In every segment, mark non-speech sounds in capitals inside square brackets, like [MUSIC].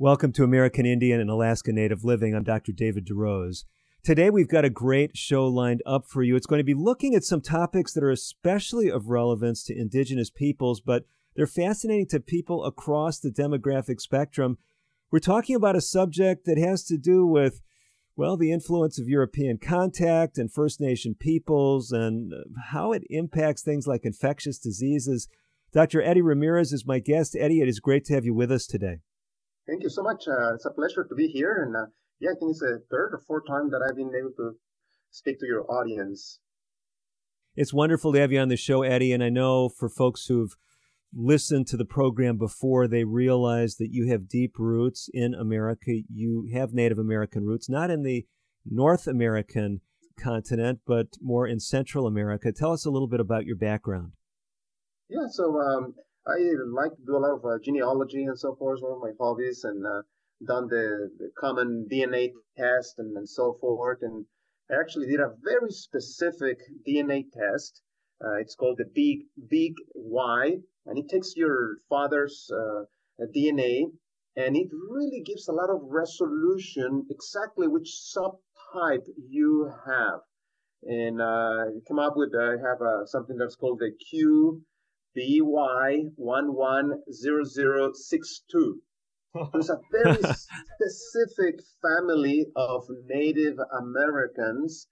Welcome to American Indian and Alaska Native Living. I'm Dr. David DeRose. Today we've got a great show lined up for you. It's going to be looking at some topics that are especially of relevance to indigenous peoples, but they're fascinating to people across the demographic spectrum. We're talking about a subject that has to do with, well, the influence of European contact and First Nation peoples and uh, how it impacts things like infectious diseases. Dr. Eddie Ramirez is my guest. Eddie, it is great to have you with us today. Thank you so much. Uh, it's a pleasure to be here. And uh, yeah, I think it's the third or fourth time that I've been able to speak to your audience. It's wonderful to have you on the show, Eddie. And I know for folks who've listened to the program before, they realize that you have deep roots in America. You have Native American roots, not in the North American continent, but more in Central America. Tell us a little bit about your background. Yeah, so um, I like to do a lot of uh, genealogy and so forth, one of my hobbies, and uh, done the, the, common DNA test and, and so forth. And I actually did a very specific DNA test. Uh, it's called the Big Big Y, and it takes your father's uh, DNA, and it really gives a lot of resolution exactly which subtype you have. And uh, come up with I have uh, something that's called the Q BY110062. [LAUGHS] There's a very specific family of Native Americans,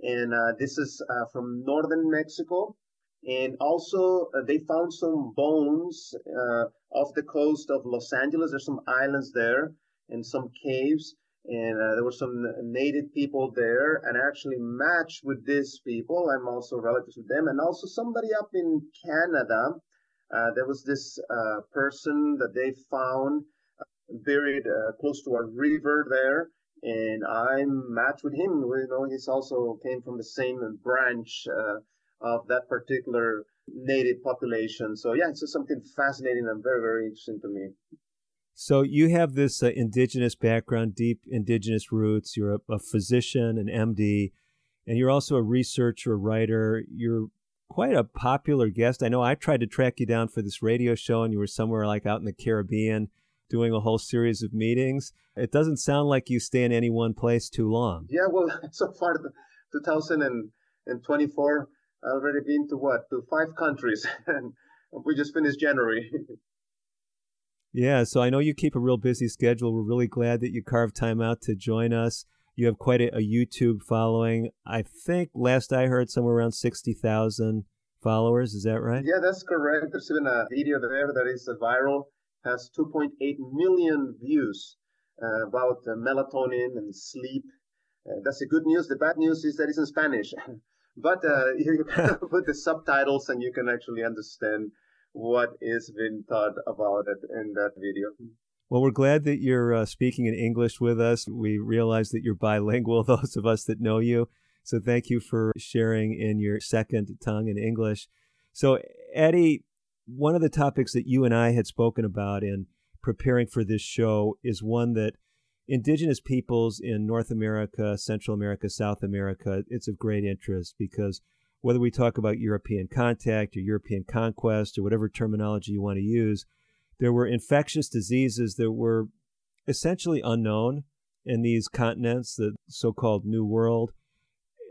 and uh, this is uh, from northern Mexico. And also, uh, they found some bones uh, off the coast of Los Angeles. There's some islands there and some caves and uh, there were some native people there and I actually matched with these people. I'm also relatives with them. And also somebody up in canada uh, there was this uh, person that they found uh, buried uh, close to a river there. And i matched with him. You know he's also came from the same branch uh, of that particular native population. So yeah it's just something fascinating and very very interesting to me so you have this uh, indigenous background, deep indigenous roots. You're a, a, physician, an MD, and you're also a researcher, a writer. You're quite a popular guest. I know I tried to track you down for this radio show, and you were somewhere like out in the Caribbean doing a whole series of meetings. It doesn't sound like you stay in any one place too long. Yeah, well, [LAUGHS] so far, 2024, I've already been to what? To five countries, [LAUGHS] and we just finished January. [LAUGHS] Yeah, so I know you keep a real busy schedule. We're really glad that you carved time out to join us. You have quite a, a YouTube following. I think last I heard somewhere around 60,000 followers. Is that right? Yeah, that's correct. There's even a video there that is viral, has 2.8 million views uh, about uh, melatonin and sleep. Uh, that's the good news. The bad news is that it's in Spanish. [LAUGHS] but uh, [LAUGHS] you [LAUGHS] put the subtitles and you can actually understand what is being taught about it in that video. Well, we're glad that you're uh, speaking in English with us. We realize that you're bilingual, [LAUGHS] those of us that know you. So thank you for sharing in your second tongue in English. So, Eddie, one of the topics that you and I had spoken about in preparing for this show is one that indigenous peoples in North America, Central America, South America, it's of great interest because whether we talk about European contact or European conquest or whatever terminology you want to use, there were infectious diseases that were essentially unknown in these continents, the so called New World.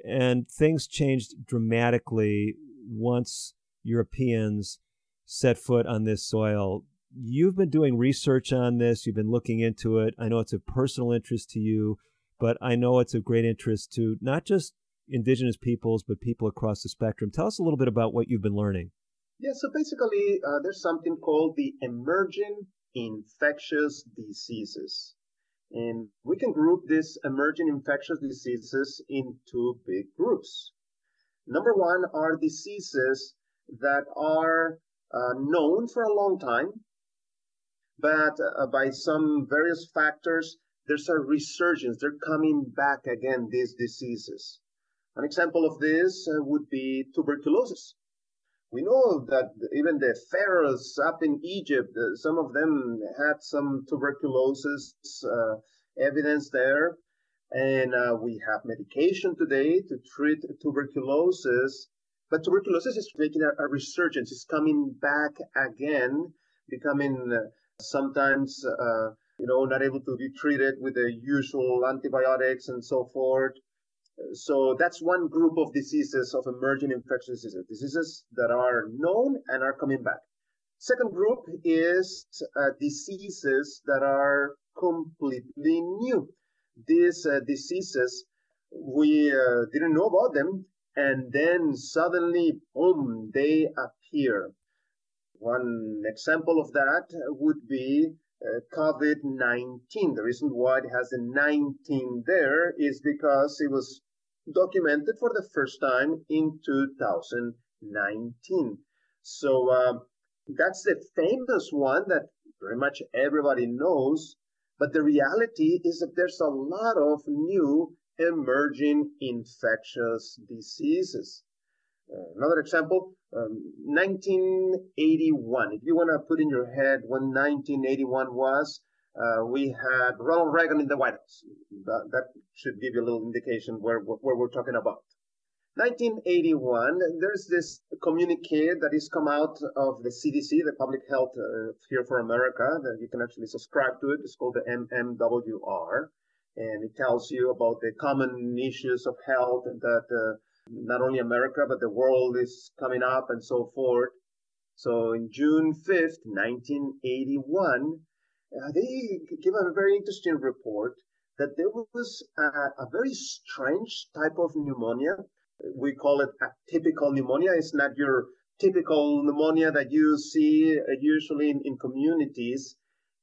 And things changed dramatically once Europeans set foot on this soil. You've been doing research on this, you've been looking into it. I know it's of personal interest to you, but I know it's of great interest to not just indigenous peoples, but people across the spectrum. Tell us a little bit about what you've been learning. Yeah, so basically, uh, there's something called the emerging infectious diseases. And we can group these emerging infectious diseases into big groups. Number one are diseases that are uh, known for a long time, but uh, by some various factors, there's a resurgence. They're coming back again, these diseases. An example of this uh, would be tuberculosis. We know that even the pharaohs up in Egypt, uh, some of them had some tuberculosis uh, evidence there. And we have medication today to treat tuberculosis. But tuberculosis is making a, a resurgence. It's coming back again, becoming sometimes, uh, you know, not able to be treated with the usual antibiotics and so forth. So that's one group of diseases of emerging infectious diseases, diseases that are known and are coming back. Second group is uh, diseases that are completely new. These uh, diseases, we uh, didn't know about them, and then suddenly, boom, they appear. One example of that would be uh, COVID 19. The reason why it has a 19 there is because it was documented for the first time in 2019. So uh, that's the famous one that pretty much everybody knows. But the reality is that there's a lot of new emerging infectious diseases. Uh, another example, um, 1981. If you want to put in your head when 1981 was, uh, we had Ronald Reagan in the White House. That, that should give you a little indication where, where we're talking about. 1981, there's this communique that is come out of the CDC, the Public Health uh, here for America, that you can actually subscribe to it. It's called the MMWR, and it tells you about the common issues of health that uh, not only America but the world is coming up and so forth. So in June 5th, 1981, uh, they give a very interesting report that there was a, a very strange type of pneumonia we call it atypical pneumonia. It's not your typical pneumonia that you see uh, usually in, in communities.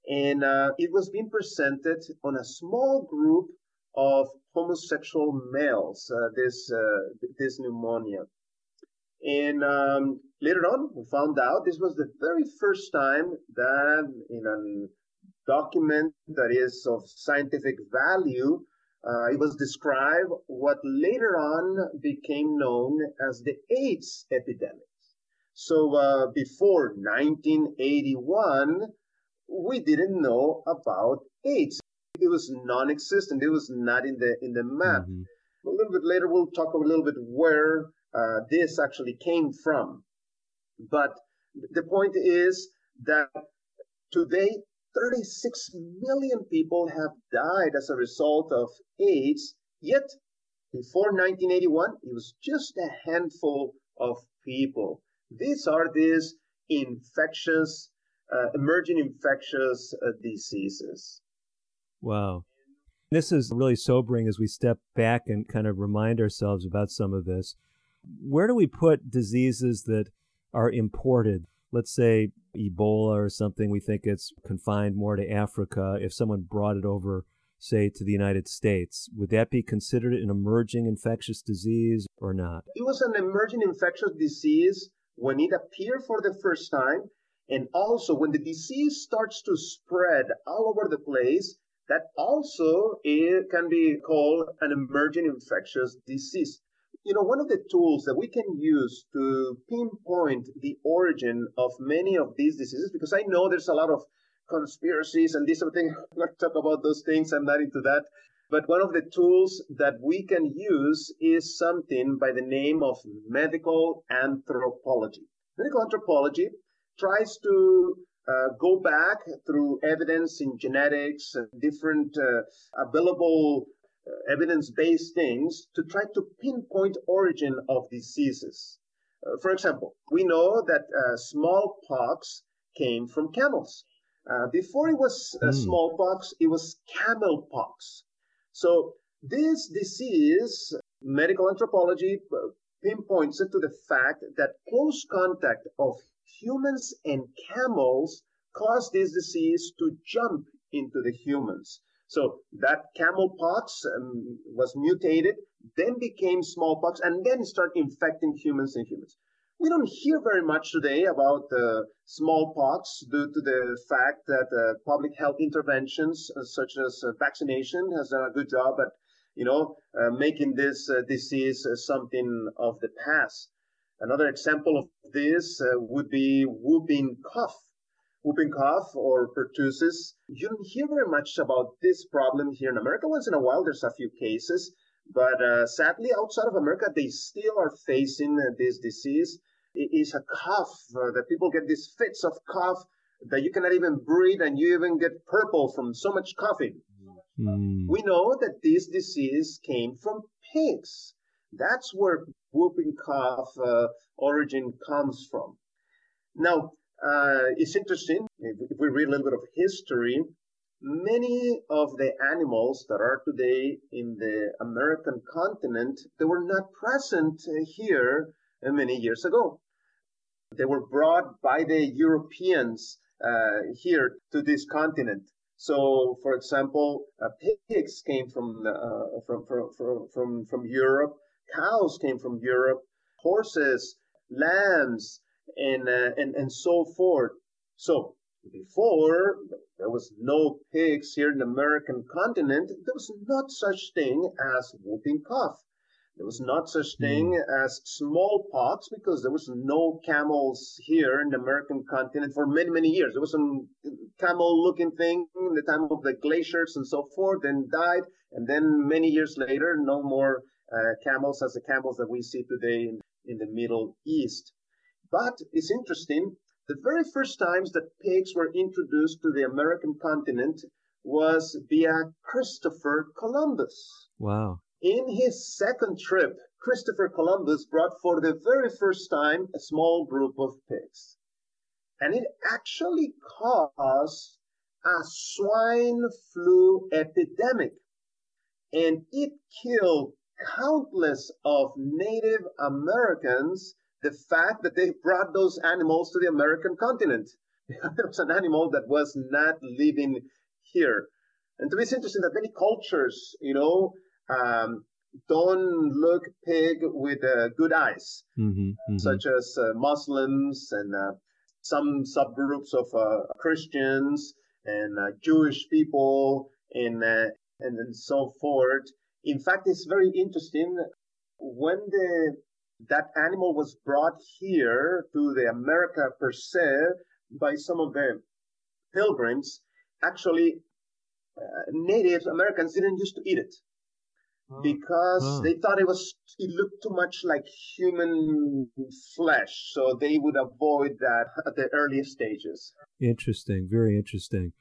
And uh, it was being presented on a small group of homosexual males, uh, this, uh, this pneumonia. And um, later on, we found out this was the very first time that in a document that is of scientific value, uh, it was described what later on became known as the AIDS epidemic. So uh, before 1981, we didn't know about AIDS. It was non-existent. It was not in the in the map. Mm-hmm. A little bit later, we'll talk a little bit where uh, this actually came from. But the point is that today 36 million people have died as a result of AIDS, yet before 1981, it was just a handful of people. These are these infectious, uh, emerging infectious uh, diseases. Wow. This is really sobering as we step back and kind of remind ourselves about some of this. Where do we put diseases that are imported? Let's say Ebola or something, we think it's confined more to Africa. If someone brought it over, say, to the United States, would that be considered an emerging infectious disease or not? It was an emerging infectious disease when it appeared for the first time. And also, when the disease starts to spread all over the place, that also it can be called an emerging infectious disease you know, one of the tools that we can use to pinpoint the origin of many of these diseases, because I know there's a lot of conspiracies and this sort of thing. [LAUGHS] I'm not talk about those things. I'm not into that. But one of the tools that we can use is something by the name of medical anthropology. Medical anthropology tries to uh, go back through evidence in genetics and different uh, available evidence-based things to try to pinpoint origin of diseases. Uh, for example, we know that uh, smallpox came from camels. Uh, before it was mm. smallpox, it was camelpox. So this disease, medical anthropology uh, pinpoints it to the fact that close contact of humans and camels caused this disease to jump into the humans. So that camelpox um, was mutated, then became smallpox, and then started infecting humans and humans. We don't hear very much today about uh, smallpox due to the fact that uh, public health interventions uh, such as uh, vaccination has done a good job at, you know, uh, making this uh, disease something of the past. Another example of this would be whooping cough. Whooping cough or pertussis. You don't hear very much about this problem here in America. Once in a while, there's a few cases, but sadly, outside of America, they still are facing this disease is a cough uh, that people get these fits of cough that you cannot even breathe and you even get purple from so much coughing. Mm. We know that this disease came from pigs. That's where whooping cough uh, origin comes from. Now, uh, it's interesting, if, if we read a little bit of history, many of the animals that are today in the American continent, they were not present here many years ago. They were brought by the Europeans uh, here to this continent. So, for example, uh, pigs came from, uh, from, from, from, from, from Europe, cows came from Europe, horses, lambs, and, uh, and, and so forth. So, before there was no pigs here in the American continent, there was not such thing as whooping cough. There was not such thing mm. as smallpox because there was no camels here in the American continent for many, many years. There was some camel-looking thing in the time of the glaciers and so forth, and died. And then many years later, no more uh, camels as the camels that we see today in, in the Middle East. But it's interesting. The very first times that pigs were introduced to the American continent was via Christopher Columbus. Wow. In his second trip, Christopher Columbus brought for the very first time a small group of pigs. And it actually caused a swine flu epidemic. And it killed countless of Native Americans the fact that they brought those animals to the American continent. [LAUGHS] there was an animal that was not living here. And to me, it's interesting that many cultures, you know, um, don't look pig with uh, good eyes, mm-hmm, mm-hmm. such as uh, Muslims and uh, some subgroups of uh, Christians and uh, Jewish people and, uh, and and so forth. In fact, it's very interesting when the that animal was brought here to the America per se by some of the pilgrims. Actually, Native Americans didn't used to eat it because they thought it was it looked too much like human flesh so they would avoid that [LAUGHS] at the earliest stages. Interesting very interesting.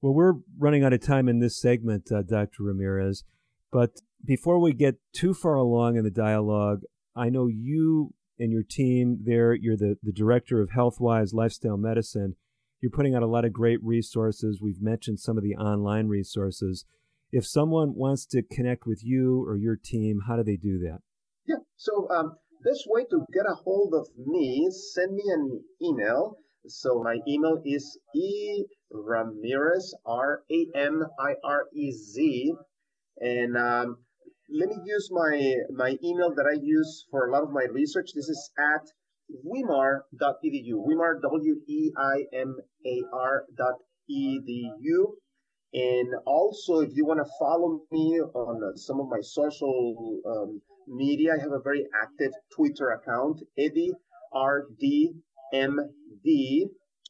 Well we're running out of time in this segment uh, dr ramirez but before we get too far along in the dialogue i know you and your team there you're the, the director of healthwise lifestyle medicine you're putting out a lot of great resources we've mentioned some of the online resources if someone wants to connect with you or your team, how do they do that? Yeah. So um, best way to get a hold of me, send me an email. So my email is e ramirez r a m i r e z, and um, let me use my my email that I use for a lot of my research. This is at weimar.edu. Weimar w e i m a r dot edu. And also, if you want to follow me on some of my social um, media, I have a very active Twitter account, Eddie RDMD.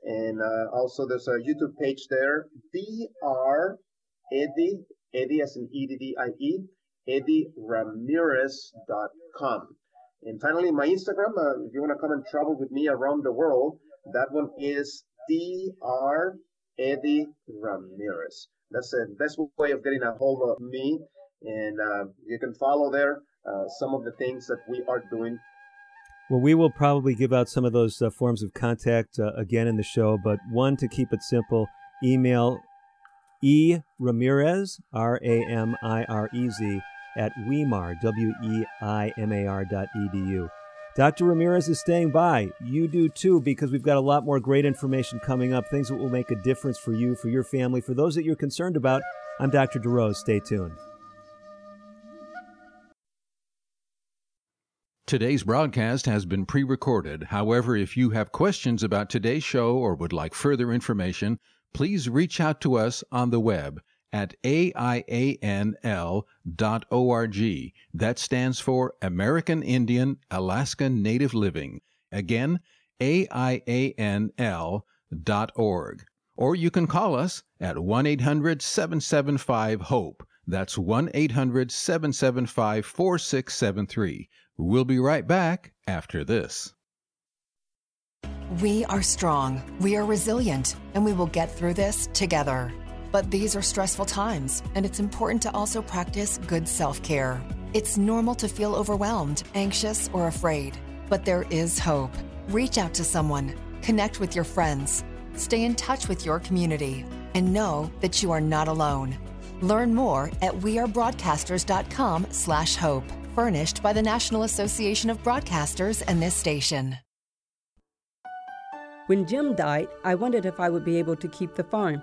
And uh, also, there's a YouTube page there, Dr. Eddie, Eddie as in E D D I E, Eddie Ramirez.com. And finally, my Instagram, uh, if you want to come and travel with me around the world, that one is Dr. Eddie Ramirez. That's the best way of getting a hold of me. And uh, you can follow there uh, some of the things that we are doing. Well, we will probably give out some of those uh, forms of contact uh, again in the show, but one to keep it simple email e ramirez r a m i r e z at weimar w e i m a r dot edu. Dr. Ramirez is staying by. You do too, because we've got a lot more great information coming up, things that will make a difference for you, for your family, for those that you're concerned about. I'm Dr. DeRose. Stay tuned. Today's broadcast has been pre recorded. However, if you have questions about today's show or would like further information, please reach out to us on the web at aianl.org. That stands for American Indian Alaska Native Living. Again, aianl.org. Or you can call us at 1 800 775 HOPE. That's 1 800 775 4673. We'll be right back after this. We are strong, we are resilient, and we will get through this together. But these are stressful times, and it's important to also practice good self care. It's normal to feel overwhelmed, anxious, or afraid, but there is hope. Reach out to someone, connect with your friends, stay in touch with your community, and know that you are not alone. Learn more at wearebroadcasters.com/hope, furnished by the National Association of Broadcasters and this station. When Jim died, I wondered if I would be able to keep the farm.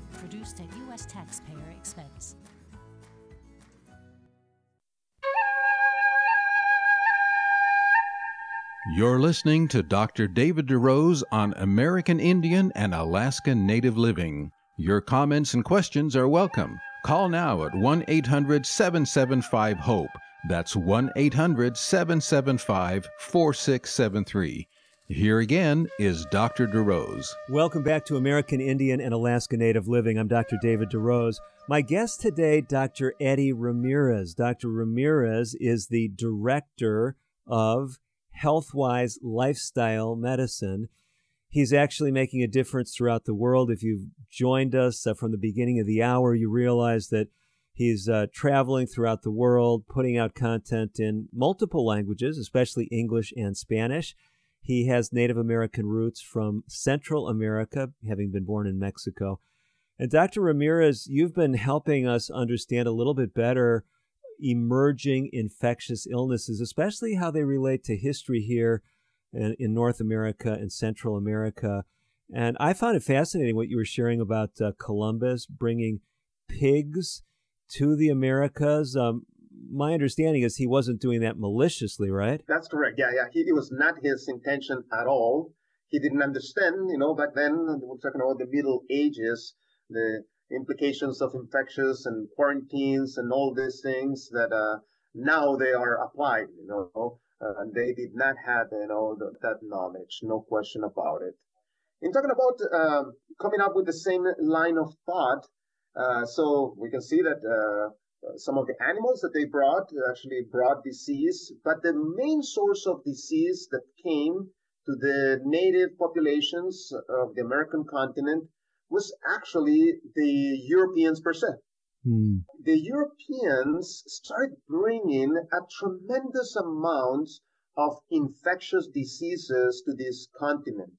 You're listening to Dr. David DeRose on American Indian and Alaska Native Living. Your comments and questions are welcome. Call now at 1 800 775 HOPE. That's 1 800 775 4673. Here again is Dr. DeRose. Welcome back to American Indian and Alaska Native Living. I'm Dr. David DeRose. My guest today, Dr. Eddie Ramirez. Dr. Ramirez is the director of Healthwise Lifestyle Medicine. He's actually making a difference throughout the world. If you've joined us uh, from the beginning of the hour, you realize that he's uh, traveling throughout the world, putting out content in multiple languages, especially English and Spanish. He has Native American roots from Central America, having been born in Mexico. And Dr. Ramirez, you've been helping us understand a little bit better emerging infectious illnesses, especially how they relate to history here in, in North America and Central America. And I found it fascinating what you were sharing about uh, Columbus bringing pigs to the Americas. Um, my understanding is he wasn't doing that maliciously, right? That's correct. Yeah, yeah. He, it was not his intention at all. He didn't understand, you know, back then, we're talking about the Middle Ages, the implications of infectious and quarantines and all these things that uh, now they are applied, you know. Uh, they did not have, you know, the, that knowledge, no question about it. In talking about uh, coming up with the same line of thought, uh, so we can see that uh, some of the animals that they brought actually brought disease, but the main source of disease that came to the native populations of the American continent was actually the Europeans per se. Hmm. The Europeans started bringing a tremendous amount of infectious diseases to this continent.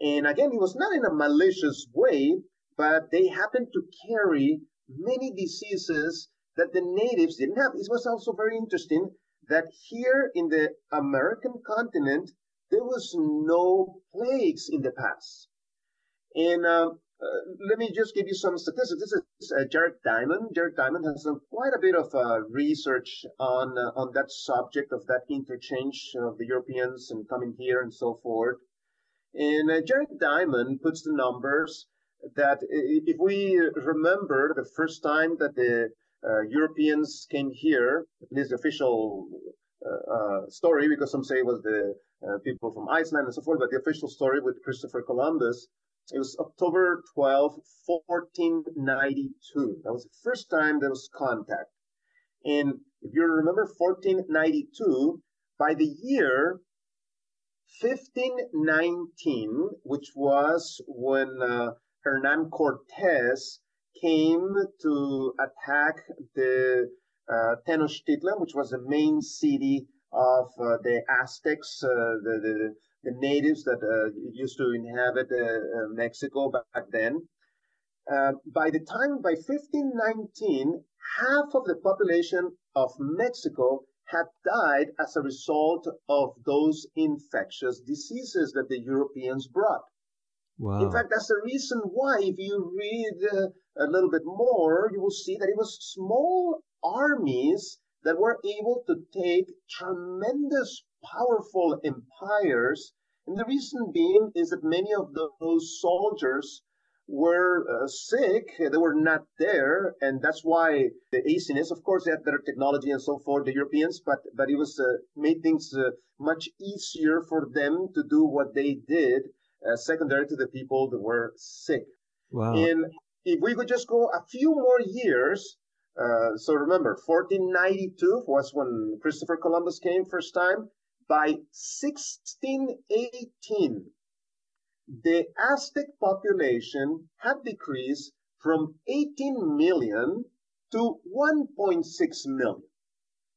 And again, it was not in a malicious way, but they happened to carry many diseases that the natives didn't have. It was also very interesting that here in the American continent, there was no plagues in the past. And uh, uh, let me just give you some statistics. This is uh, Jared Diamond. Jared Diamond has done quite a bit of uh, research on uh, on that subject of that interchange of the Europeans and coming here and so forth. And uh, Jared Diamond puts the numbers that if we remember the first time that the uh, Europeans came here, this is official story because some say it was the people from Iceland and so forth, but the official story with Christopher Columbus it was October 12, 1492. That was the first time there was contact. And if you remember 1492, by the year 1519, which was when uh, Hernan Cortes came to attack the uh, Tenochtitlan, which was the main city of uh, the Aztecs, uh, the, the the natives that uh, used to inhabit uh, uh, Mexico back then. by the time, by 1519, half of the population of Mexico had died as a result of those infectious diseases that the Europeans brought. Wow. In fact, that's the reason why, if you read uh, a little bit more, you will see that it was small armies that were able to take tremendous powerful empires. And the reason being is that many of those soldiers were uh, sick, they were not there, and that's why the Asians, of course, they had better technology and so forth, the Europeans, but but it was uh, made things uh, much easier for them to do what they did, uh, secondary to the people that were sick. Wow. And if we could just go a few more years, uh, so remember, 1492 was when Christopher Columbus came first time. By 1618, the Aztec population had decreased from 18 million to 1.6 million.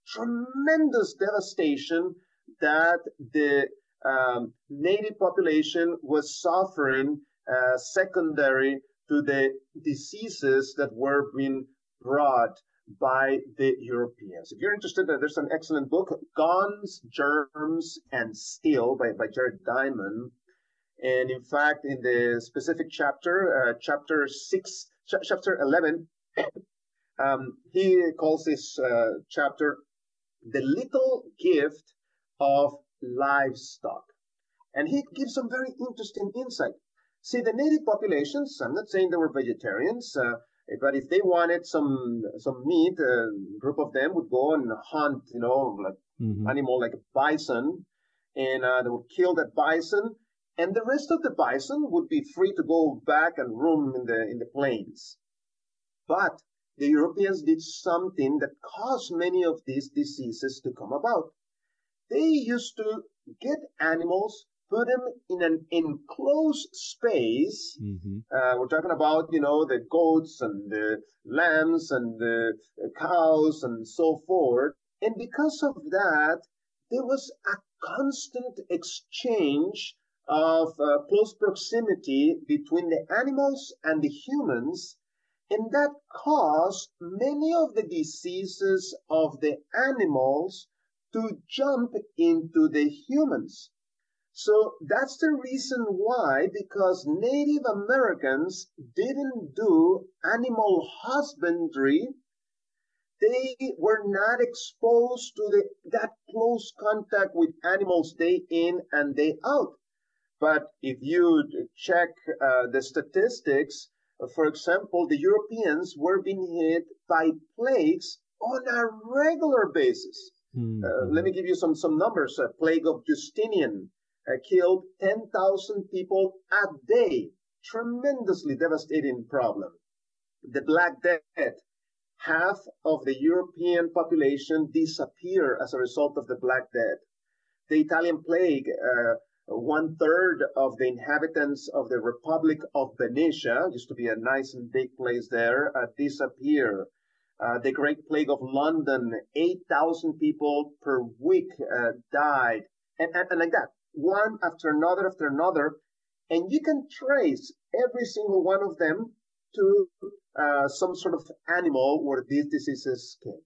Tremendous devastation that the um, native population was suffering uh, secondary to the diseases that were being brought by the Europeans. If you're interested, there's an excellent book, Guns, Germs, and Steel by, by Jared Diamond. And in fact, in the specific chapter, uh, chapter 6, ch- chapter 11, [COUGHS] um, he calls this uh, chapter The Little Gift of Livestock. And he gives some very interesting insight. See, the native populations, I'm not saying they were vegetarians, uh, but if they wanted some some meat, a group of them would go and hunt, you know, like mm-hmm. animal like a bison, and uh, they would kill that bison, and the rest of the bison would be free to go back and roam in the in the plains. But the Europeans did something that caused many of these diseases to come about. They used to get animals put them in an enclosed space. Mm-hmm. Uh, we're talking about, you know, the goats and the lambs and the cows and so forth. And because of that, there was a constant exchange of uh, close proximity between the animals and the humans. And that caused many of the diseases of the animals to jump into the humans. So that's the reason why, because Native Americans didn't do animal husbandry, they were not exposed to the, that close contact with animals day in and day out. But if you check uh, the statistics, for example, the Europeans were being hit by plagues on a regular basis. Mm-hmm. Uh, let me give you some, some numbers. A plague of Justinian, uh, killed 10,000 people a day. Tremendously devastating problem. The Black Death. Half of the European population disappear as a result of the Black Death. The Italian plague, uh, one third of the inhabitants of the Republic of Venetia, used to be a nice and big place there, uh, disappear. Uh, the Great Plague of London, 8,000 people per week uh, died, and, and, and, like that one after another after another, and you can trace every single one of them to uh, some sort of animal where these diseases came.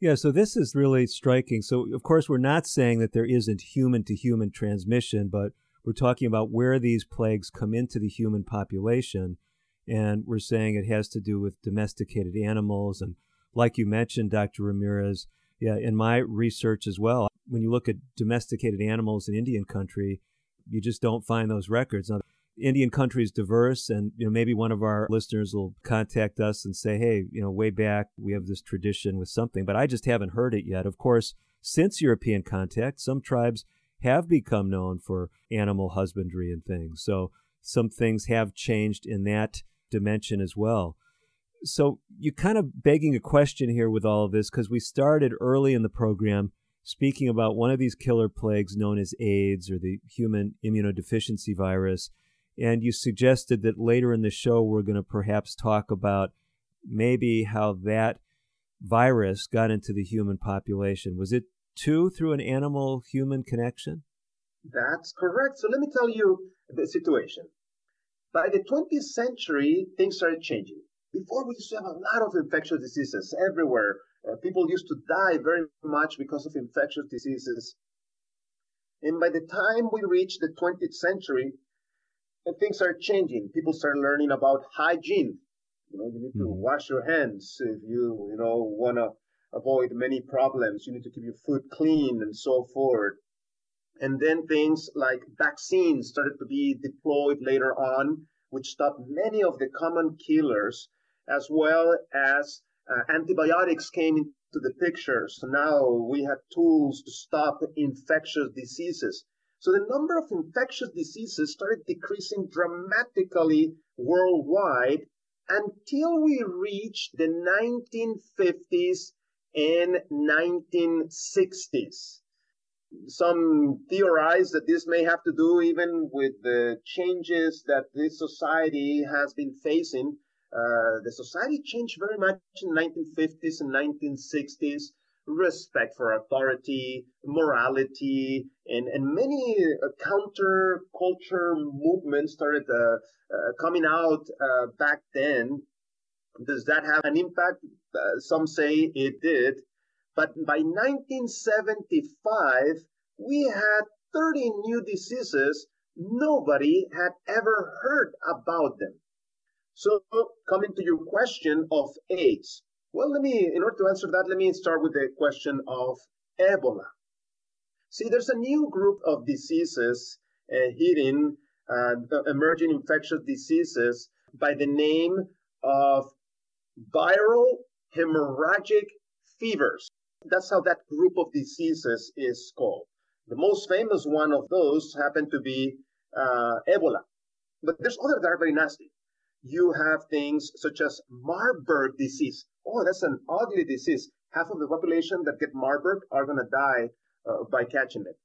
Yeah, so this is really striking. So, of course, we're not saying that there isn't human to human transmission, but we're talking about where these plagues come into the human population. and we're saying it has to do with domesticated animals. And like you mentioned, Dr. Ramirez, yeah, in my research as well, when you look at domesticated animals in Indian country, you just don't find those records. Now, Indian country is diverse, and you know maybe one of our listeners will contact us and say, "Hey, you know, way back we have this tradition with something," but I just haven't heard it yet. Of course, since European contact, some tribes have become known for animal husbandry and things. So some things have changed in that dimension as well. So you're kind of begging a question here with all of this because we started early in the program speaking about one of these killer plagues known as AIDS or the human immunodeficiency virus. And you suggested that later in the show we're going to perhaps talk about maybe how that virus got into the human population. Was it too through an animal human connection? That's correct. So let me tell you the situation. By the 20th century, things started changing. Before, we used to have a lot of infectious diseases everywhere. Uh, people used to die very much because of infectious diseases. And by the time we reached the 20th century, and things are changing. People start learning about hygiene. You know, you need to mm-hmm. wash your hands if you, you know, want to avoid many problems. You need to keep your food clean and so forth. And then things like vaccines started to be deployed later on, which stopped many of the common killers, as well as uh, antibiotics came into the picture. So now we have tools to stop infectious diseases. So the number of infectious diseases started decreasing dramatically worldwide until we reached the 1950s and 1960s some theorize that this may have to do even with the changes that this society has been facing. Uh, the society changed very much in the 1950s and 1960s. Respect for authority, morality, and, and many uh, counter culture movements started uh, uh coming out uh, back then. Does that have an impact? Some say it did. But by 1975, we had 30 new diseases. Nobody had ever heard about them. So, coming to your question of AIDS. Well, let me, in order to answer that, let me start with the question of Ebola. See, there's a new group of diseases uh, hitting uh, emerging infectious diseases by the name of viral hemorrhagic fevers. That's how that group of diseases is called. The most famous one of those happened to be uh, Ebola. But there's other that are very nasty. You have things such as Marburg disease. Oh, that's an ugly disease. Half of the population that get Marburg are going to die uh, by catching it.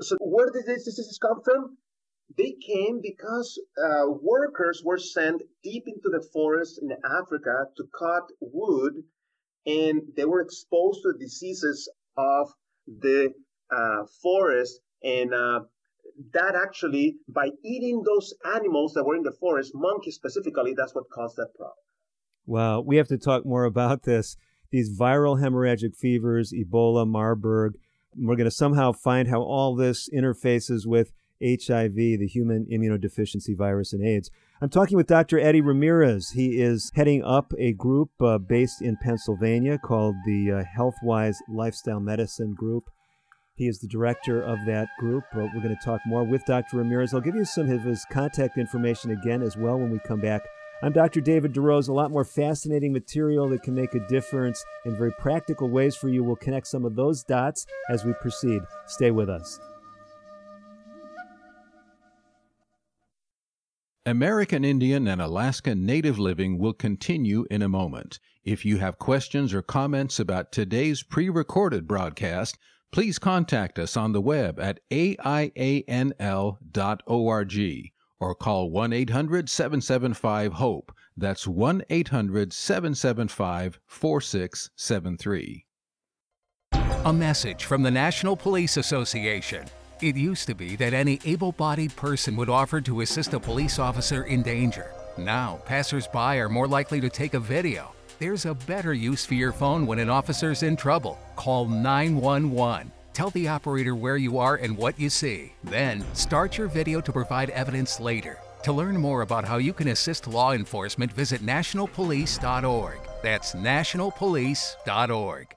So where did these diseases come from? They came because uh, workers were sent deep into the forest in Africa to cut wood and they were exposed to diseases of the uh, forest and uh, that actually by eating those animals that were in the forest monkeys specifically that's what caused that problem wow we have to talk more about this these viral hemorrhagic fevers ebola marburg we're going to somehow find how all this interfaces with HIV, the human immunodeficiency virus, and AIDS. I'm talking with Dr. Eddie Ramirez. He is heading up a group uh, based in Pennsylvania called the uh, HealthWise Lifestyle Medicine Group. He is the director of that group. Uh, we're going to talk more with Dr. Ramirez. I'll give you some of his contact information again as well when we come back. I'm Dr. David DeRose. A lot more fascinating material that can make a difference in very practical ways for you. We'll connect some of those dots as we proceed. Stay with us. American Indian and Alaska Native Living will continue in a moment. If you have questions or comments about today's pre recorded broadcast, please contact us on the web at aianl.org or call 1 800 775 HOPE. That's 1 800 775 4673. A message from the National Police Association. It used to be that any able bodied person would offer to assist a police officer in danger. Now, passersby are more likely to take a video. There's a better use for your phone when an officer's in trouble. Call 911. Tell the operator where you are and what you see. Then, start your video to provide evidence later. To learn more about how you can assist law enforcement, visit nationalpolice.org. That's nationalpolice.org.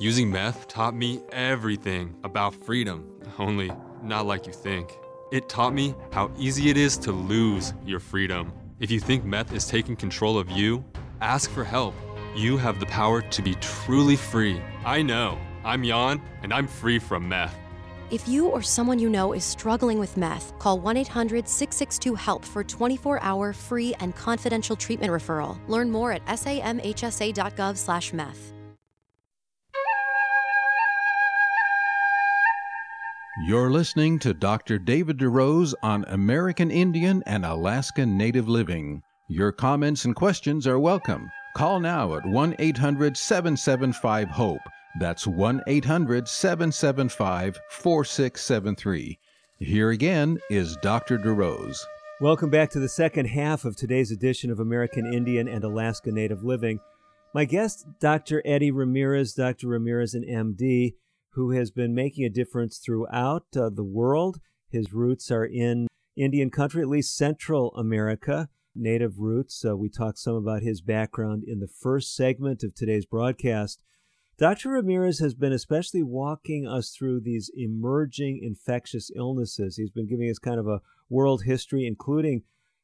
Using meth taught me everything about freedom, only not like you think. It taught me how easy it is to lose your freedom. If you think meth is taking control of you, ask for help. You have the power to be truly free. I know. I'm Jan, and I'm free from meth. If you or someone you know is struggling with meth, call 1 800 662 HELP for 24 hour free and confidential treatment referral. Learn more at samhsa.gov slash meth. You're listening to Dr. David DeRose on American Indian and Alaska Native Living. Your comments and questions are welcome. Call now at 1 800 775 HOPE. That's 1 800 775 4673. Here again is Dr. DeRose. Welcome back to the second half of today's edition of American Indian and Alaska Native Living. My guest, Dr. Eddie Ramirez, Dr. Ramirez, an MD, who has been making a difference throughout uh, the world. His roots are in Indian country, at least Central America, native roots. Uh, we talked some about his background in the first segment of today's broadcast. Dr. Ramirez has been especially walking us through these emerging infectious illnesses. He's been giving us kind of a world history, including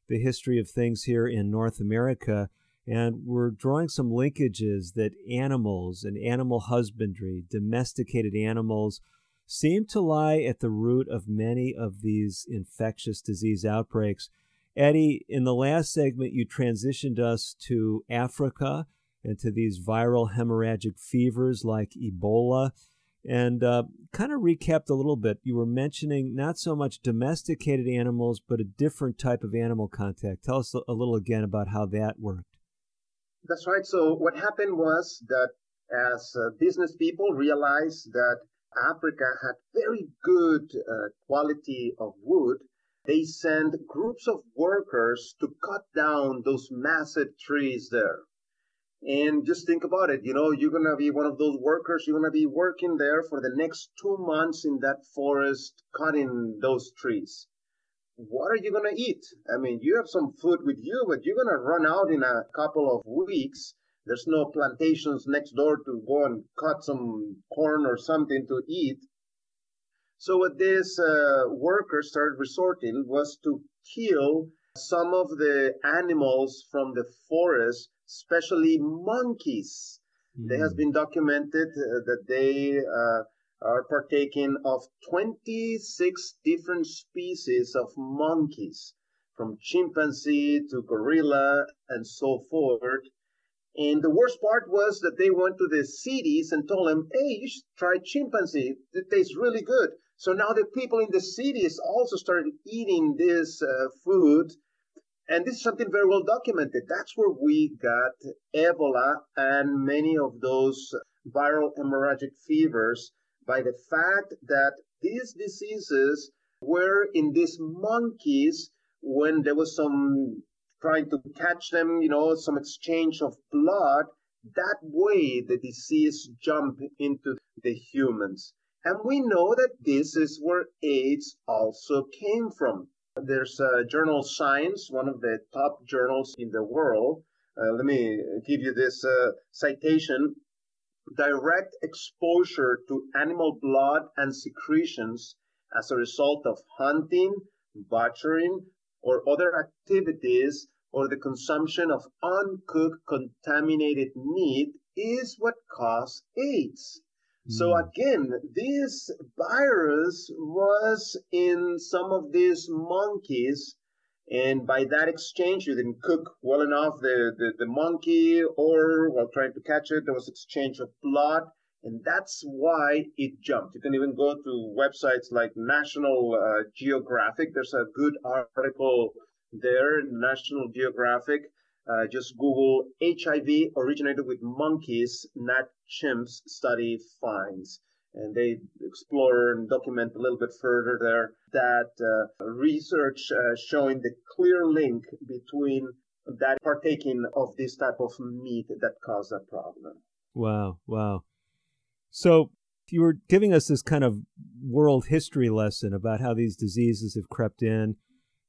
the history of things here in North America. And we're drawing some linkages that animals and animal husbandry, domesticated animals, seem to lie at the root of many of these infectious disease outbreaks. Eddie, in the last segment, you transitioned us to Africa and to these viral hemorrhagic fevers like Ebola. And uh, kind of recapped a little bit. You were mentioning not so much domesticated animals, but a different type of animal contact. Tell us a little again about how that worked. That's right. So, what happened was that as uh, business people realized that Africa had very good uh, quality of wood, they send groups of workers to cut down those massive trees there. And just think about it. You know, you're going to be one of those workers. You're going to be working there for the next two months in that forest, cutting those trees. What are you going to eat? I mean, you have some food with you, but you're going to run out in a couple of weeks. There's no plantations next door to go and cut some corn or something to eat. So what these uh, workers started resorting was to kill some of the animals from the forest especially monkeys. Mm. It has been documented uh, that they uh, are partaking of 26 different species of monkeys, from chimpanzee to gorilla and so forth. And the worst part was that they went to the cities and told them, hey, you should try chimpanzee. It tastes really good. So now the people in the cities also started eating this uh, food and this is something very well documented. That's where we got Ebola and many of those viral hemorrhagic fevers by the fact that these diseases were in these monkeys when there was some trying to catch them, you know, some exchange of blood. That way the disease jumped into the humans. And we know that this is where AIDS also came from. There's a journal Science, one of the top journals in the world. Uh, let me give you this uh, citation. Direct exposure to animal blood and secretions as a result of hunting, butchering, or other activities, or the consumption of uncooked contaminated meat is what cause AIDS. So hmm. again, this virus was in some of these monkeys, and by that exchange, you didn't cook well enough the, the, the monkey, or while trying to catch it, there was exchange of blood, and that's why it jumped. You can even go to websites like National uh, Geographic. There's a good article there, National Geographic, uh, just Google HIV originated with monkeys, not chimps study finds. And they explore and document a little bit further there that uh, research uh, showing the clear link between that partaking of this type of meat that caused that problem. Wow, wow. So you were giving us this kind of world history lesson about how these diseases have crept in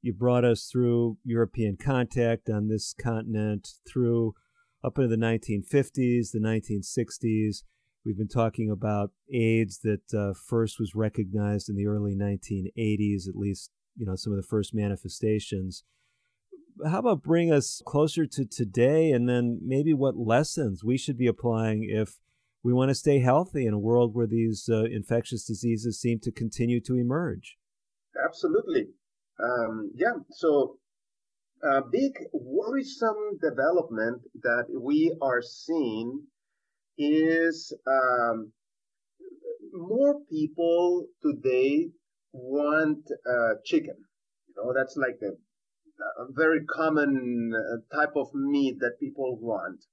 You brought us through European contact on this continent, through up into the 1950s, the 1960s. We've been talking about AIDS that uh, first was recognized in the early 1980s, at least, you know, some of the first manifestations. How about bring us closer to today and then maybe what lessons we should be applying if we want to stay healthy in a world where these uh, infectious diseases seem to continue to emerge? Absolutely. Um, yeah. So, a big worrisome development that we are seeing is um, more people today want uh, chicken. You know, that's like a, a very common uh, type of meat that people want.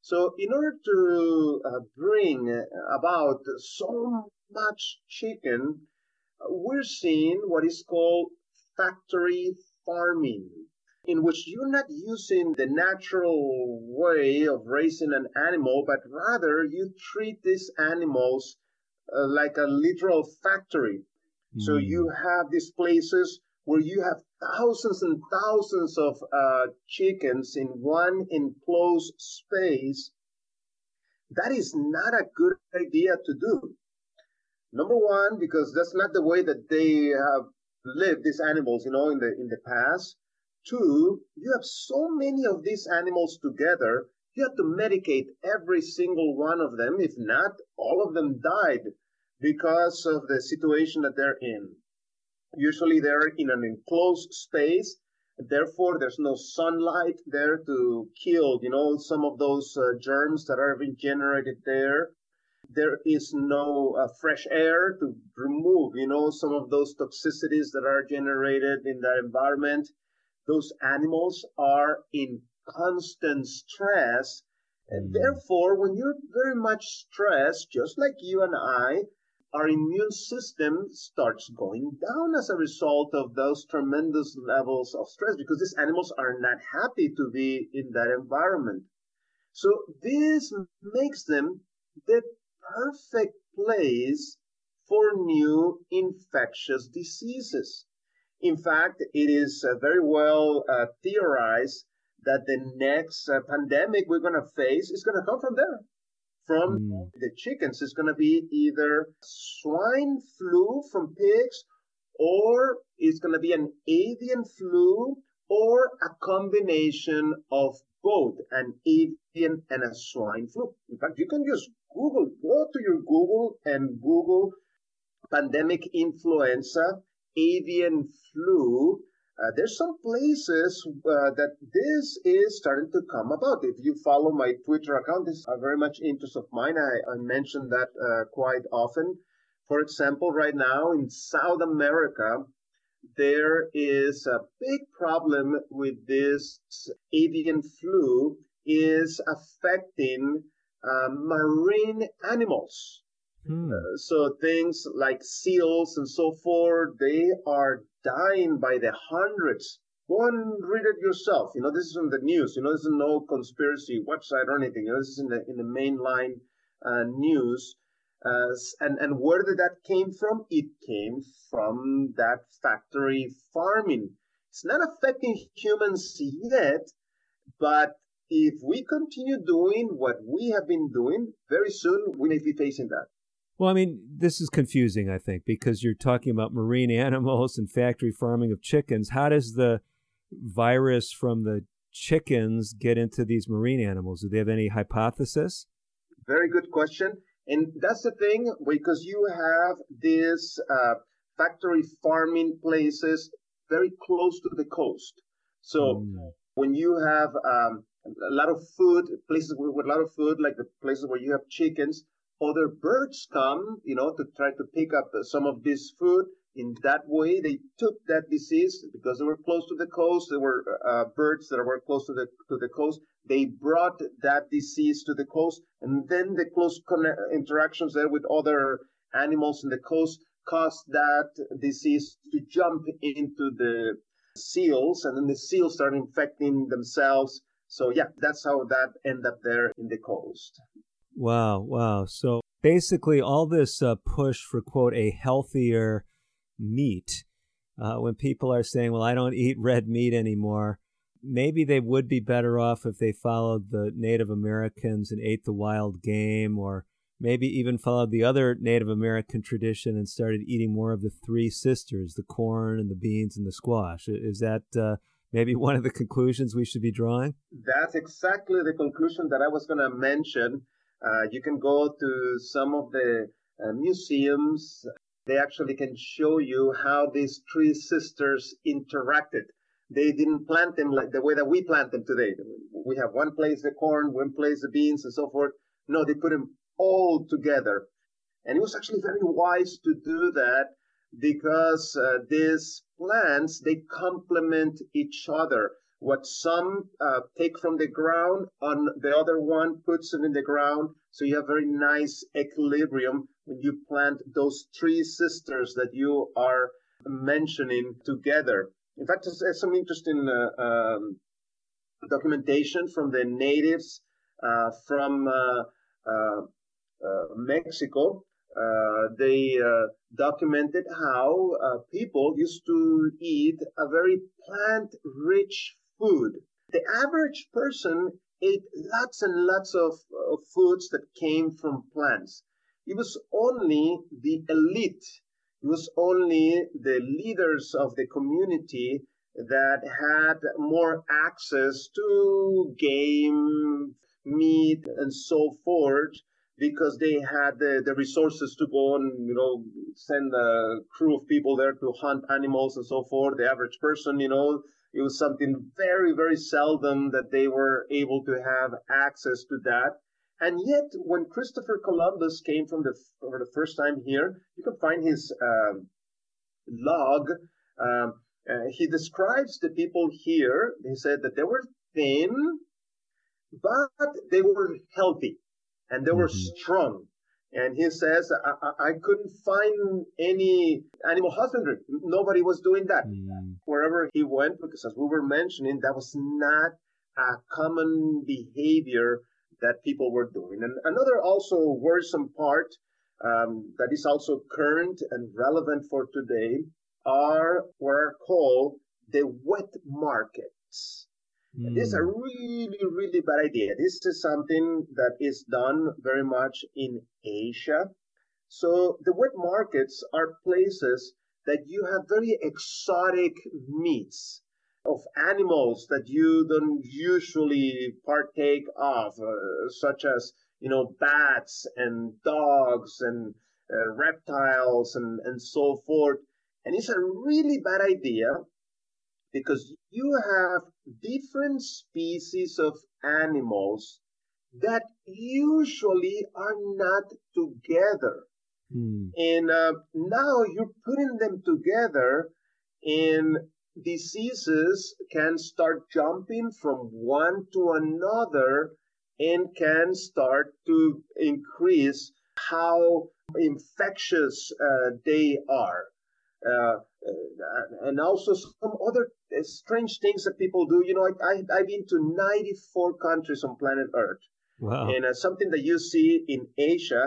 So, in order to uh, bring about so much chicken, we're seeing what is called factory farming in which you're not using the natural way of raising an animal, but rather you treat these animals uh, like a literal factory. Mm. So you have these places where you have thousands and thousands of uh, chickens in one enclosed space. That is not a good idea to do. Number one, because that's not the way that they have lived, these animals, you know, in the in the past. Two, you have so many of these animals together, you have to medicate every single one of them. If not, all of them died because of the situation that they're in. Usually they're in an enclosed space. Therefore, there's no sunlight there to kill, you know, some of those uh, germs that are being generated there. There is no uh, fresh air to remove, you know, some of those toxicities that are generated in that environment those animals are in constant stress. And mm. therefore, when you're very much stressed, just like you and I, our immune system starts going down as a result of those tremendous levels of stress because these animals are not happy to be in that environment. So this makes them the perfect place for new infectious diseases. In fact, it is uh, very well uh, theorized that the next uh, pandemic we're going to face is going to come from there. From mm. the chickens, it's going to be either swine flu from pigs, or it's going to be an avian flu, or a combination of both an avian and a swine flu. In fact, you can just Google, go to your Google and Google pandemic influenza avian flu, uh, there's some places uh, that this is starting to come about. If you follow my Twitter account, this is a very much interest of mine. I, I mention that uh, quite often. For example, right now in South America, there is a big problem with this avian flu is affecting uh, marine animals. Hmm. Uh, so things like seals and so forth, they are dying by the hundreds. Go and read it yourself. You know, this is in the news. You know, this is no conspiracy website or anything. You know, this is in the in the mainline uh, news. Uh, and and where did that came from? It came from that factory farming. It's not affecting humans yet, but if we continue doing what we have been doing, very soon we may be facing that. Well, I mean, this is confusing, I think, because you're talking about marine [LAUGHS] animals and factory farming of chickens. How does the virus from the chickens get into these marine animals? Do they have any hypothesis? Very good question. And that's the thing, because you have these uh, factory farming places very close to the coast. So mm. when you have um, a lot of food, places with, a lot of food, like the places where you have chickens, other birds come, you know, to try to pick up some of this food. In that way, they took that disease because they were close to the coast. There were uh, birds that were close to the to the coast. They brought that disease to the coast, and then the close interactions there with other animals in the coast caused that disease to jump into the seals, and then the seals started infecting themselves. So yeah, that's how that ended up there in the coast. Wow, wow. So basically, all this uh, push for, quote, a healthier meat uh, when people are saying, well, I don't eat red meat anymore, maybe they would be better off if they followed the Native Americans and ate the wild game, or maybe even followed the other Native American tradition and started eating more of the three sisters the corn and the beans and the squash. Is that uh, maybe one of the conclusions we should be drawing? That's exactly the conclusion that I was going to mention. Uh, you can go to some of the uh, museums. They actually can show you how these three sisters interacted. They didn't plant them like the way that we plant them today. We have one place the corn, one place the beans, and so forth. No, they put them all together. And it was actually very wise to do that because uh, these plants, they complement each other. What some uh, take from the ground, on the other one puts it in the ground. So you have very nice equilibrium when you plant those three sisters that you are mentioning together. In fact, there's some interesting uh, um, documentation from the natives uh, from uh, uh, uh, Mexico. Uh, they uh, documented how people used to eat a very plant rich food. The average person ate lots and lots of, of foods that came from plants. It was only the elite, it was only the leaders of the community that had more access to game, meat, and so forth because they had the, the resources to go and you know send a crew of people there to hunt animals and so forth. The average person you know it was something very very seldom that they were able to have access to that. And yet when christopher columbus came from the for the first time here you can find his um, log um, uh, he describes the people here. He said that they were thin but they were healthy and they were mm-hmm. strong. And he says, I, I, couldn't find any animal husbandry. Nobody was doing that. Mm-hmm. Wherever he went, because as we were mentioning, that was not a common behavior that people were doing. And another also worrisome part um, that is also current and relevant for today are what are called the wet markets. Mm. This is a hmm. really, really bad idea. This is something that is done very much in Asia. So the wet markets are places that you have very exotic meats of animals that you don't usually partake of, uh, such as you know bats and dogs and uh, reptiles and, and so forth. And it's a really bad idea because you have different species of animals that usually are not together. Hmm. And uh, now you're putting them together, and diseases can start jumping from one to another and can start to increase how infectious uh, they are. Uh, and also some other uh, strange things that people do. You know, I, I, have been to 94 countries on planet Earth. Wow. And uh, something that you see in Asia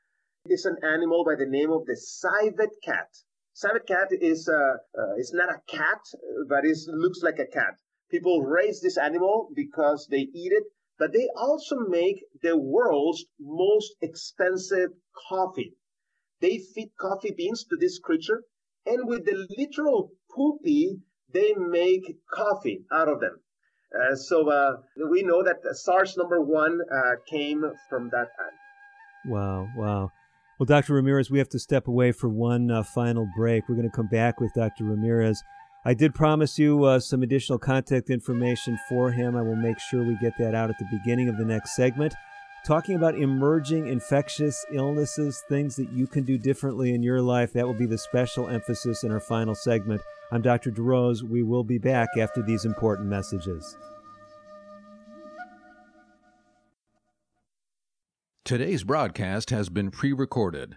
[LAUGHS] is an animal by the name of the civet cat. Civet cat is, uh, uh, it's not a cat, but it looks like a cat. People raise this animal because they eat it, but they also make the world's most expensive coffee. They feed coffee beans to this creature and with the literal poopy, they make coffee out of them. Uh, so uh, we know that SARS number one uh, came from that time. Wow, wow. Well, Dr. Ramirez, we have to step away for one uh, final break. We're going to come back with Dr. Ramirez. I did promise you uh, some additional contact information for him. I will make sure we get that out at the beginning of the next segment talking about emerging infectious illnesses, things that you can do differently in your life. That will be the special emphasis in our final segment. I'm Dr. DeRose. We will be back after these important messages. Today's broadcast has been pre recorded.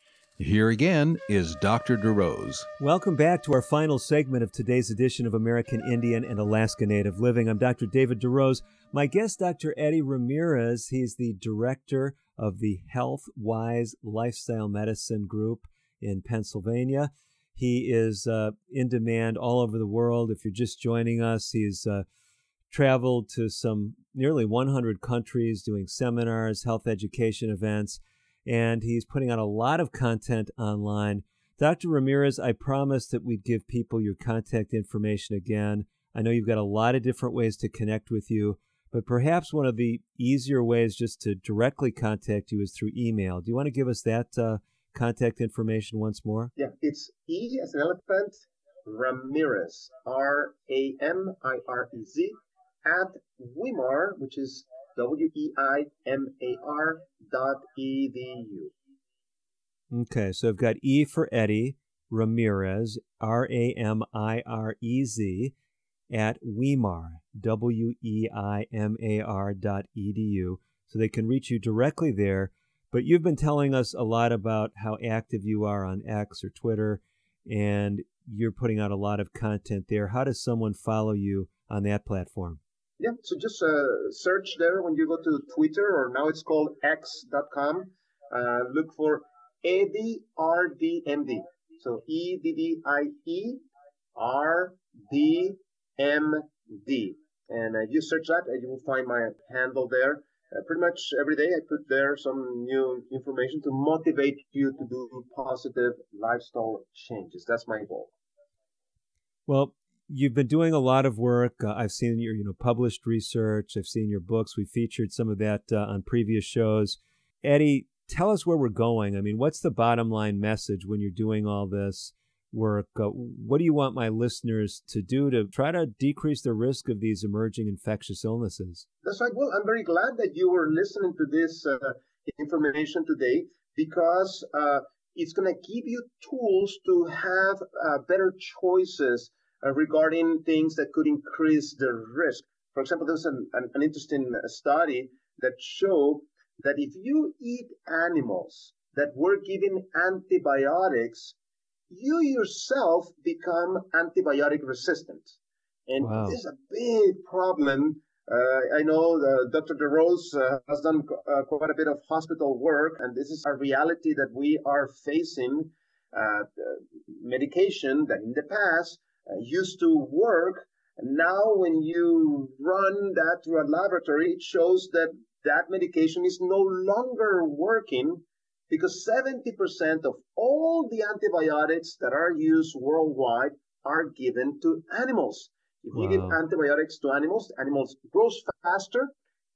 Here again is Dr. DeRose. Welcome back to our final segment of today's edition of American Indian and Alaska Native Living. I'm Dr. David DeRose. My guest, Dr. Eddie Ramirez, he's the director of the Health Wise Lifestyle Medicine Group in Pennsylvania. He is uh, in demand all over the world. If you're just joining us, he's uh, traveled to some nearly 100 countries doing seminars, health education events, and he's putting out a lot of content online. Dr. Ramirez, I promised that we'd give people your contact information again. I know you've got a lot of different ways to connect with you, but perhaps one of the easier ways just to directly contact you is through email. Do you want to give us that uh, contact information once more? Yeah, it's E as an elephant, Ramirez, R A M I R E Z, at Weimar, which is W E I M A R dot E D U. Okay, so I've got E for Eddie, Ramirez, R A M I R E Z, at Weimar, W E I M A R dot E D U. So they can reach you directly there. But you've been telling us a lot about how active you are on X or Twitter, and you're putting out a lot of content there. How does someone follow you on that platform? Yeah, so just uh, search there when you go to Twitter, or now it's called X.com. Uh, look for Eddie RDMD. So E D D I E R D M D. And uh, you search that, and you will find my handle there. Uh, pretty much every day, I put there some new information to motivate you to do positive lifestyle changes. That's my goal. Well, you've been doing a lot of work. Uh, I've seen your, you know, published research. I've seen your books. We featured some of that uh, on previous shows. Eddie, tell us where we're going. I mean, what's the bottom line message when you're doing all this work? Uh, what do you want my listeners to do to try to decrease the risk of these emerging infectious illnesses? That's right. Well, I'm very glad that you were listening to this uh, information today because uh, it's going to give you tools to have uh, better choices uh, regarding things that could increase the risk. For example, there's an, an, an interesting study that showed that if you eat animals that were given antibiotics, you yourself become antibiotic resistant. And Wow. this is a big problem Uh, I know uh, Dr. DeRose uh, has done uh, quite a bit of hospital work, and this is a reality that we are facing. Uh, medication that in the past uh, used to work, and now when you run that through a laboratory, it shows that that medication is no longer working because 70% of all the antibiotics that are used worldwide are given to animals. If wow. you give antibiotics to animals, animals grow faster,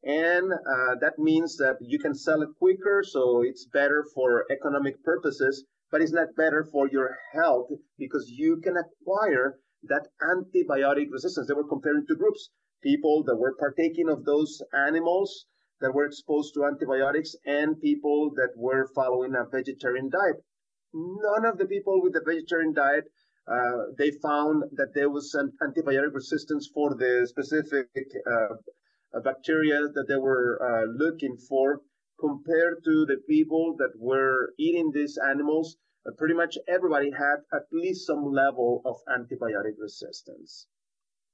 and uh, that means that you can sell it quicker, so it's better for economic purposes, but it's not better for your health because you can acquire that antibiotic resistance. They were comparing two groups people that were partaking of those animals that were exposed to antibiotics and people that were following a vegetarian diet. None of the people with the vegetarian diet uh, they found that there was an antibiotic resistance for the specific uh, bacteria that they were uh, looking for compared to the people that were eating these animals. Uh, pretty much everybody had at least some level of antibiotic resistance.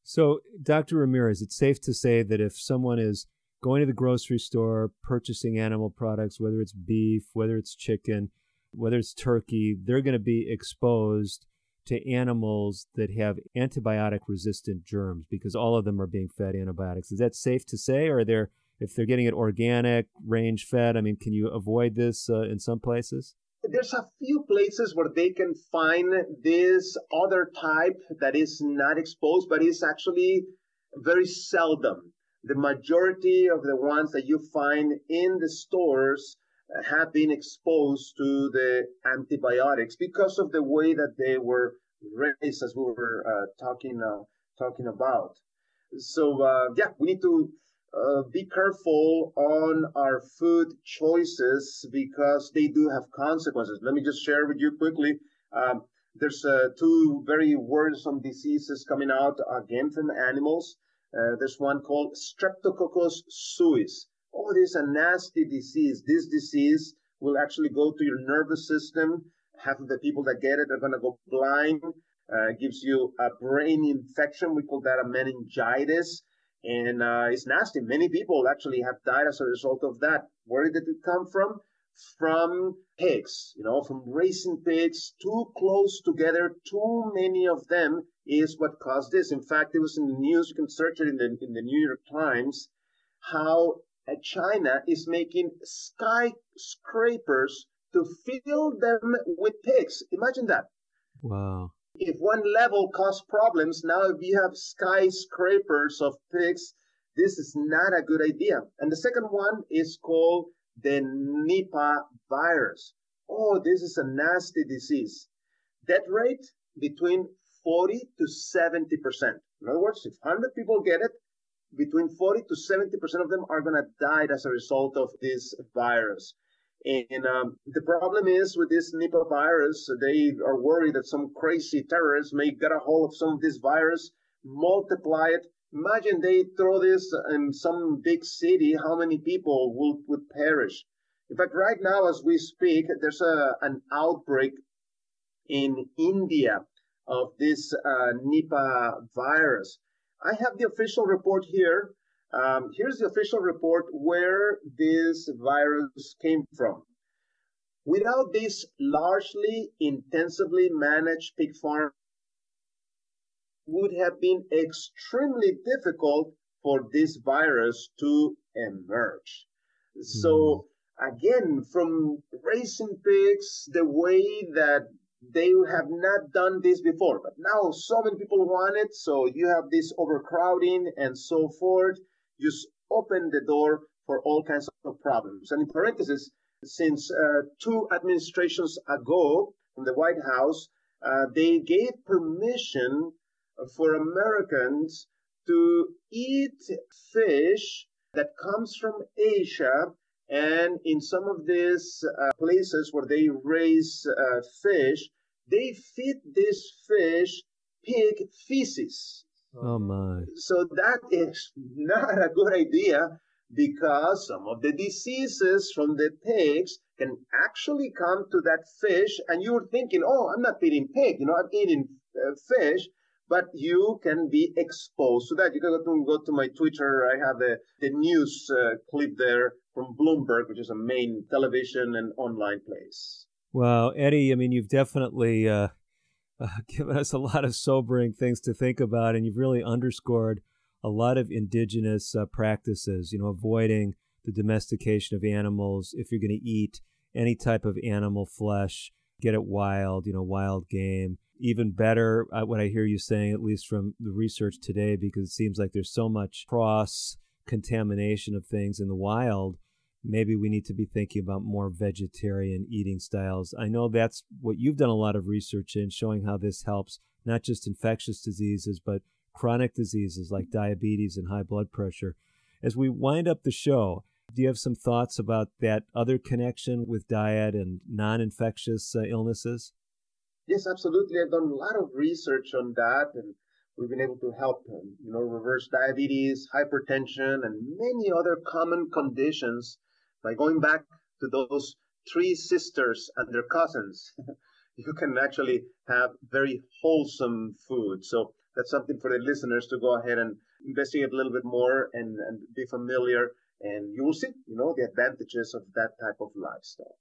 So, Dr. Ramirez, it's safe to say that if someone is going to the grocery store, purchasing animal products, whether it's beef, whether it's chicken, whether it's turkey, they're going to be exposed to animals that have antibiotic resistant germs because all of them are being fed antibiotics. Is that safe to say? Or are there, if they're getting it organic, range fed, I mean, can you avoid this uh, in some places? There's a few places where they can find this other type that is not exposed, but is actually very seldom. The majority of the ones that you find in the stores have been exposed to the antibiotics because of the way that they were raised, as we were uh, talking uh, talking about. So uh, yeah, we need to uh, be careful on our food choices because they do have consequences. Let me just share with you quickly. Um, there's uh, two very worrisome diseases coming out again from animals. Uh, there's one called Streptococcus suis oh, this is a nasty disease. This disease will actually go to your nervous system. Half of the people that get it are going to go blind. Uh, gives you a brain infection. We call that a meningitis. And uh, it's nasty. Many people actually have died as a result of that. Where did it come from? From pigs, you know, from racing pigs, too close together, too many of them is what caused this. In fact, it was in the news. You can search it in the, in the New York Times how China is making skyscrapers to fill them with pigs. Imagine that. Wow. If one level caused problems, now if you have skyscrapers of pigs, this is not a good idea. And the second one is called the Nipah virus. Oh, this is a nasty disease. Death rate between 40 to 70%. In other words, if 100 people get it, between 40 to 70 percent of them are going to die as a result of this virus. And um, the problem is with this Nipah virus, they are worried that some crazy terrorists may get a hold of some of this virus, multiply it. Imagine they throw this in some big city, how many people will, would perish? In fact, right now, as we speak, there's a, an outbreak in India of this uh, Nipah virus. I have the official report here. Um, here's the official report where this virus came from. Without this largely intensively managed pig farm, would have been extremely difficult for this virus to emerge. Mm. So again, from raising pigs, the way that they have not done this before, but now so many people want it. So you have this overcrowding and so forth. Just open the door for all kinds of problems. And in parentheses, since uh, two administrations ago in the White House, uh, they gave permission for Americans to eat fish that comes from Asia and in some of these uh, places where they raise uh, fish, they feed this fish pig feces. Oh my. So that is not a good idea because some of the diseases from the pigs can actually come to that fish and you're thinking, oh, I'm not eating pig, you know, I'm eating uh, fish. but you can be exposed to that. You can go to, go to my Twitter. I have the, the news uh, clip there from Bloomberg, which is a main television and online place. Well, Eddie, I mean, you've definitely uh, uh, [LAUGHS] given us a lot of sobering things to think about, and you've really underscored a lot of indigenous uh, practices, you know, avoiding the domestication of animals. If you're going to eat any type of animal flesh, get it wild, you know, wild game even better uh, what I hear you saying, at least from the research today, because it seems like there's so much cross contamination of things in the wild. Maybe we need to be thinking about more vegetarian eating styles. I know that's what you've done a lot of research in, showing how this helps not just infectious diseases, but chronic diseases like diabetes and high blood pressure. As we wind up the show, do you have some thoughts about that other connection with diet and non infectious uh, illnesses? Yes, absolutely. I've done a lot of research on that, and we've been able to help, you know, reverse diabetes, hypertension, and many other common conditions by going back to those three sisters and their cousins. [LAUGHS] you can actually have very wholesome food. So that's something for the listeners to go ahead and investigate a little bit more and, and be familiar. And you will see, you know, the advantages of that type of lifestyle.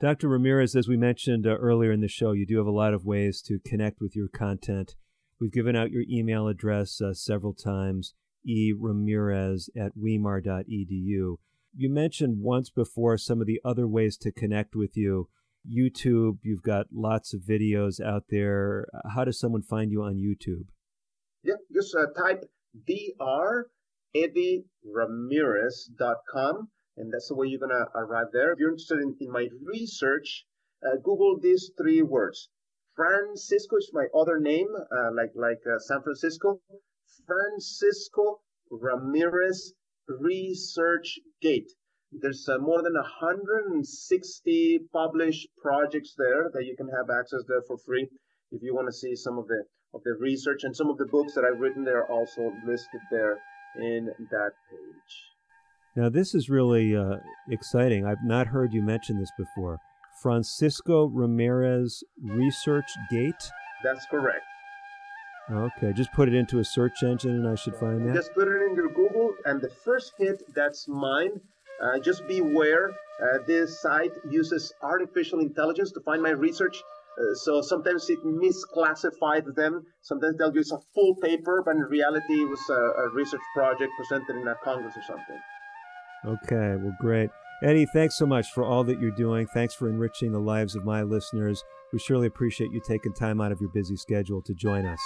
Dr. Ramirez, as we mentioned uh, earlier in the show, you do have a lot of ways to connect with your content. We've given out your email address uh, several times, eramirez at weimar.edu. You mentioned once before some of the other ways to connect with you. YouTube, you've got lots of videos out there. How does someone find you on YouTube? Yeah, just uh, type Dr. Eddie Ramirez.com and that's the way you're going to arrive there. If you're interested in, in my research, uh, Google these three words. Francisco is my other name, uh, like like uh, San Francisco. Francisco Ramirez Research Gate. There's uh, more than 160 published projects there that you can have access there for free if you want to see some of the of the research and some of the books that I've written there are also listed there in that page. Now, this is really uh, exciting. I've not heard you mention this before. Francisco Ramirez Research Gate? That's correct. Okay, just put it into a search engine and I should find that? Just put it in your Google, and the first hit, that's mine. Uh, just beware, uh, this site uses artificial intelligence to find my research. Uh, so sometimes it misclassifies them. Sometimes they'll use a full paper, but in reality, it was a, a research project presented in a congress or something. Okay, well, great. Eddie, thanks so much for all that you're doing. Thanks for enriching the lives of my listeners. We surely appreciate you taking time out of your busy schedule to join us.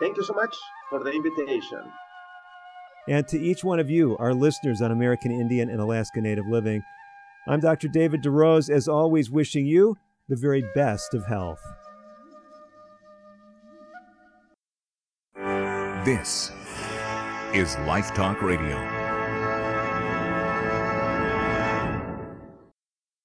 Thank you so much for the invitation. And to each one of you, our listeners on American Indian and Alaska Native Living, I'm Dr. David DeRose, as always, wishing you the very best of health. This is Life Talk Radio.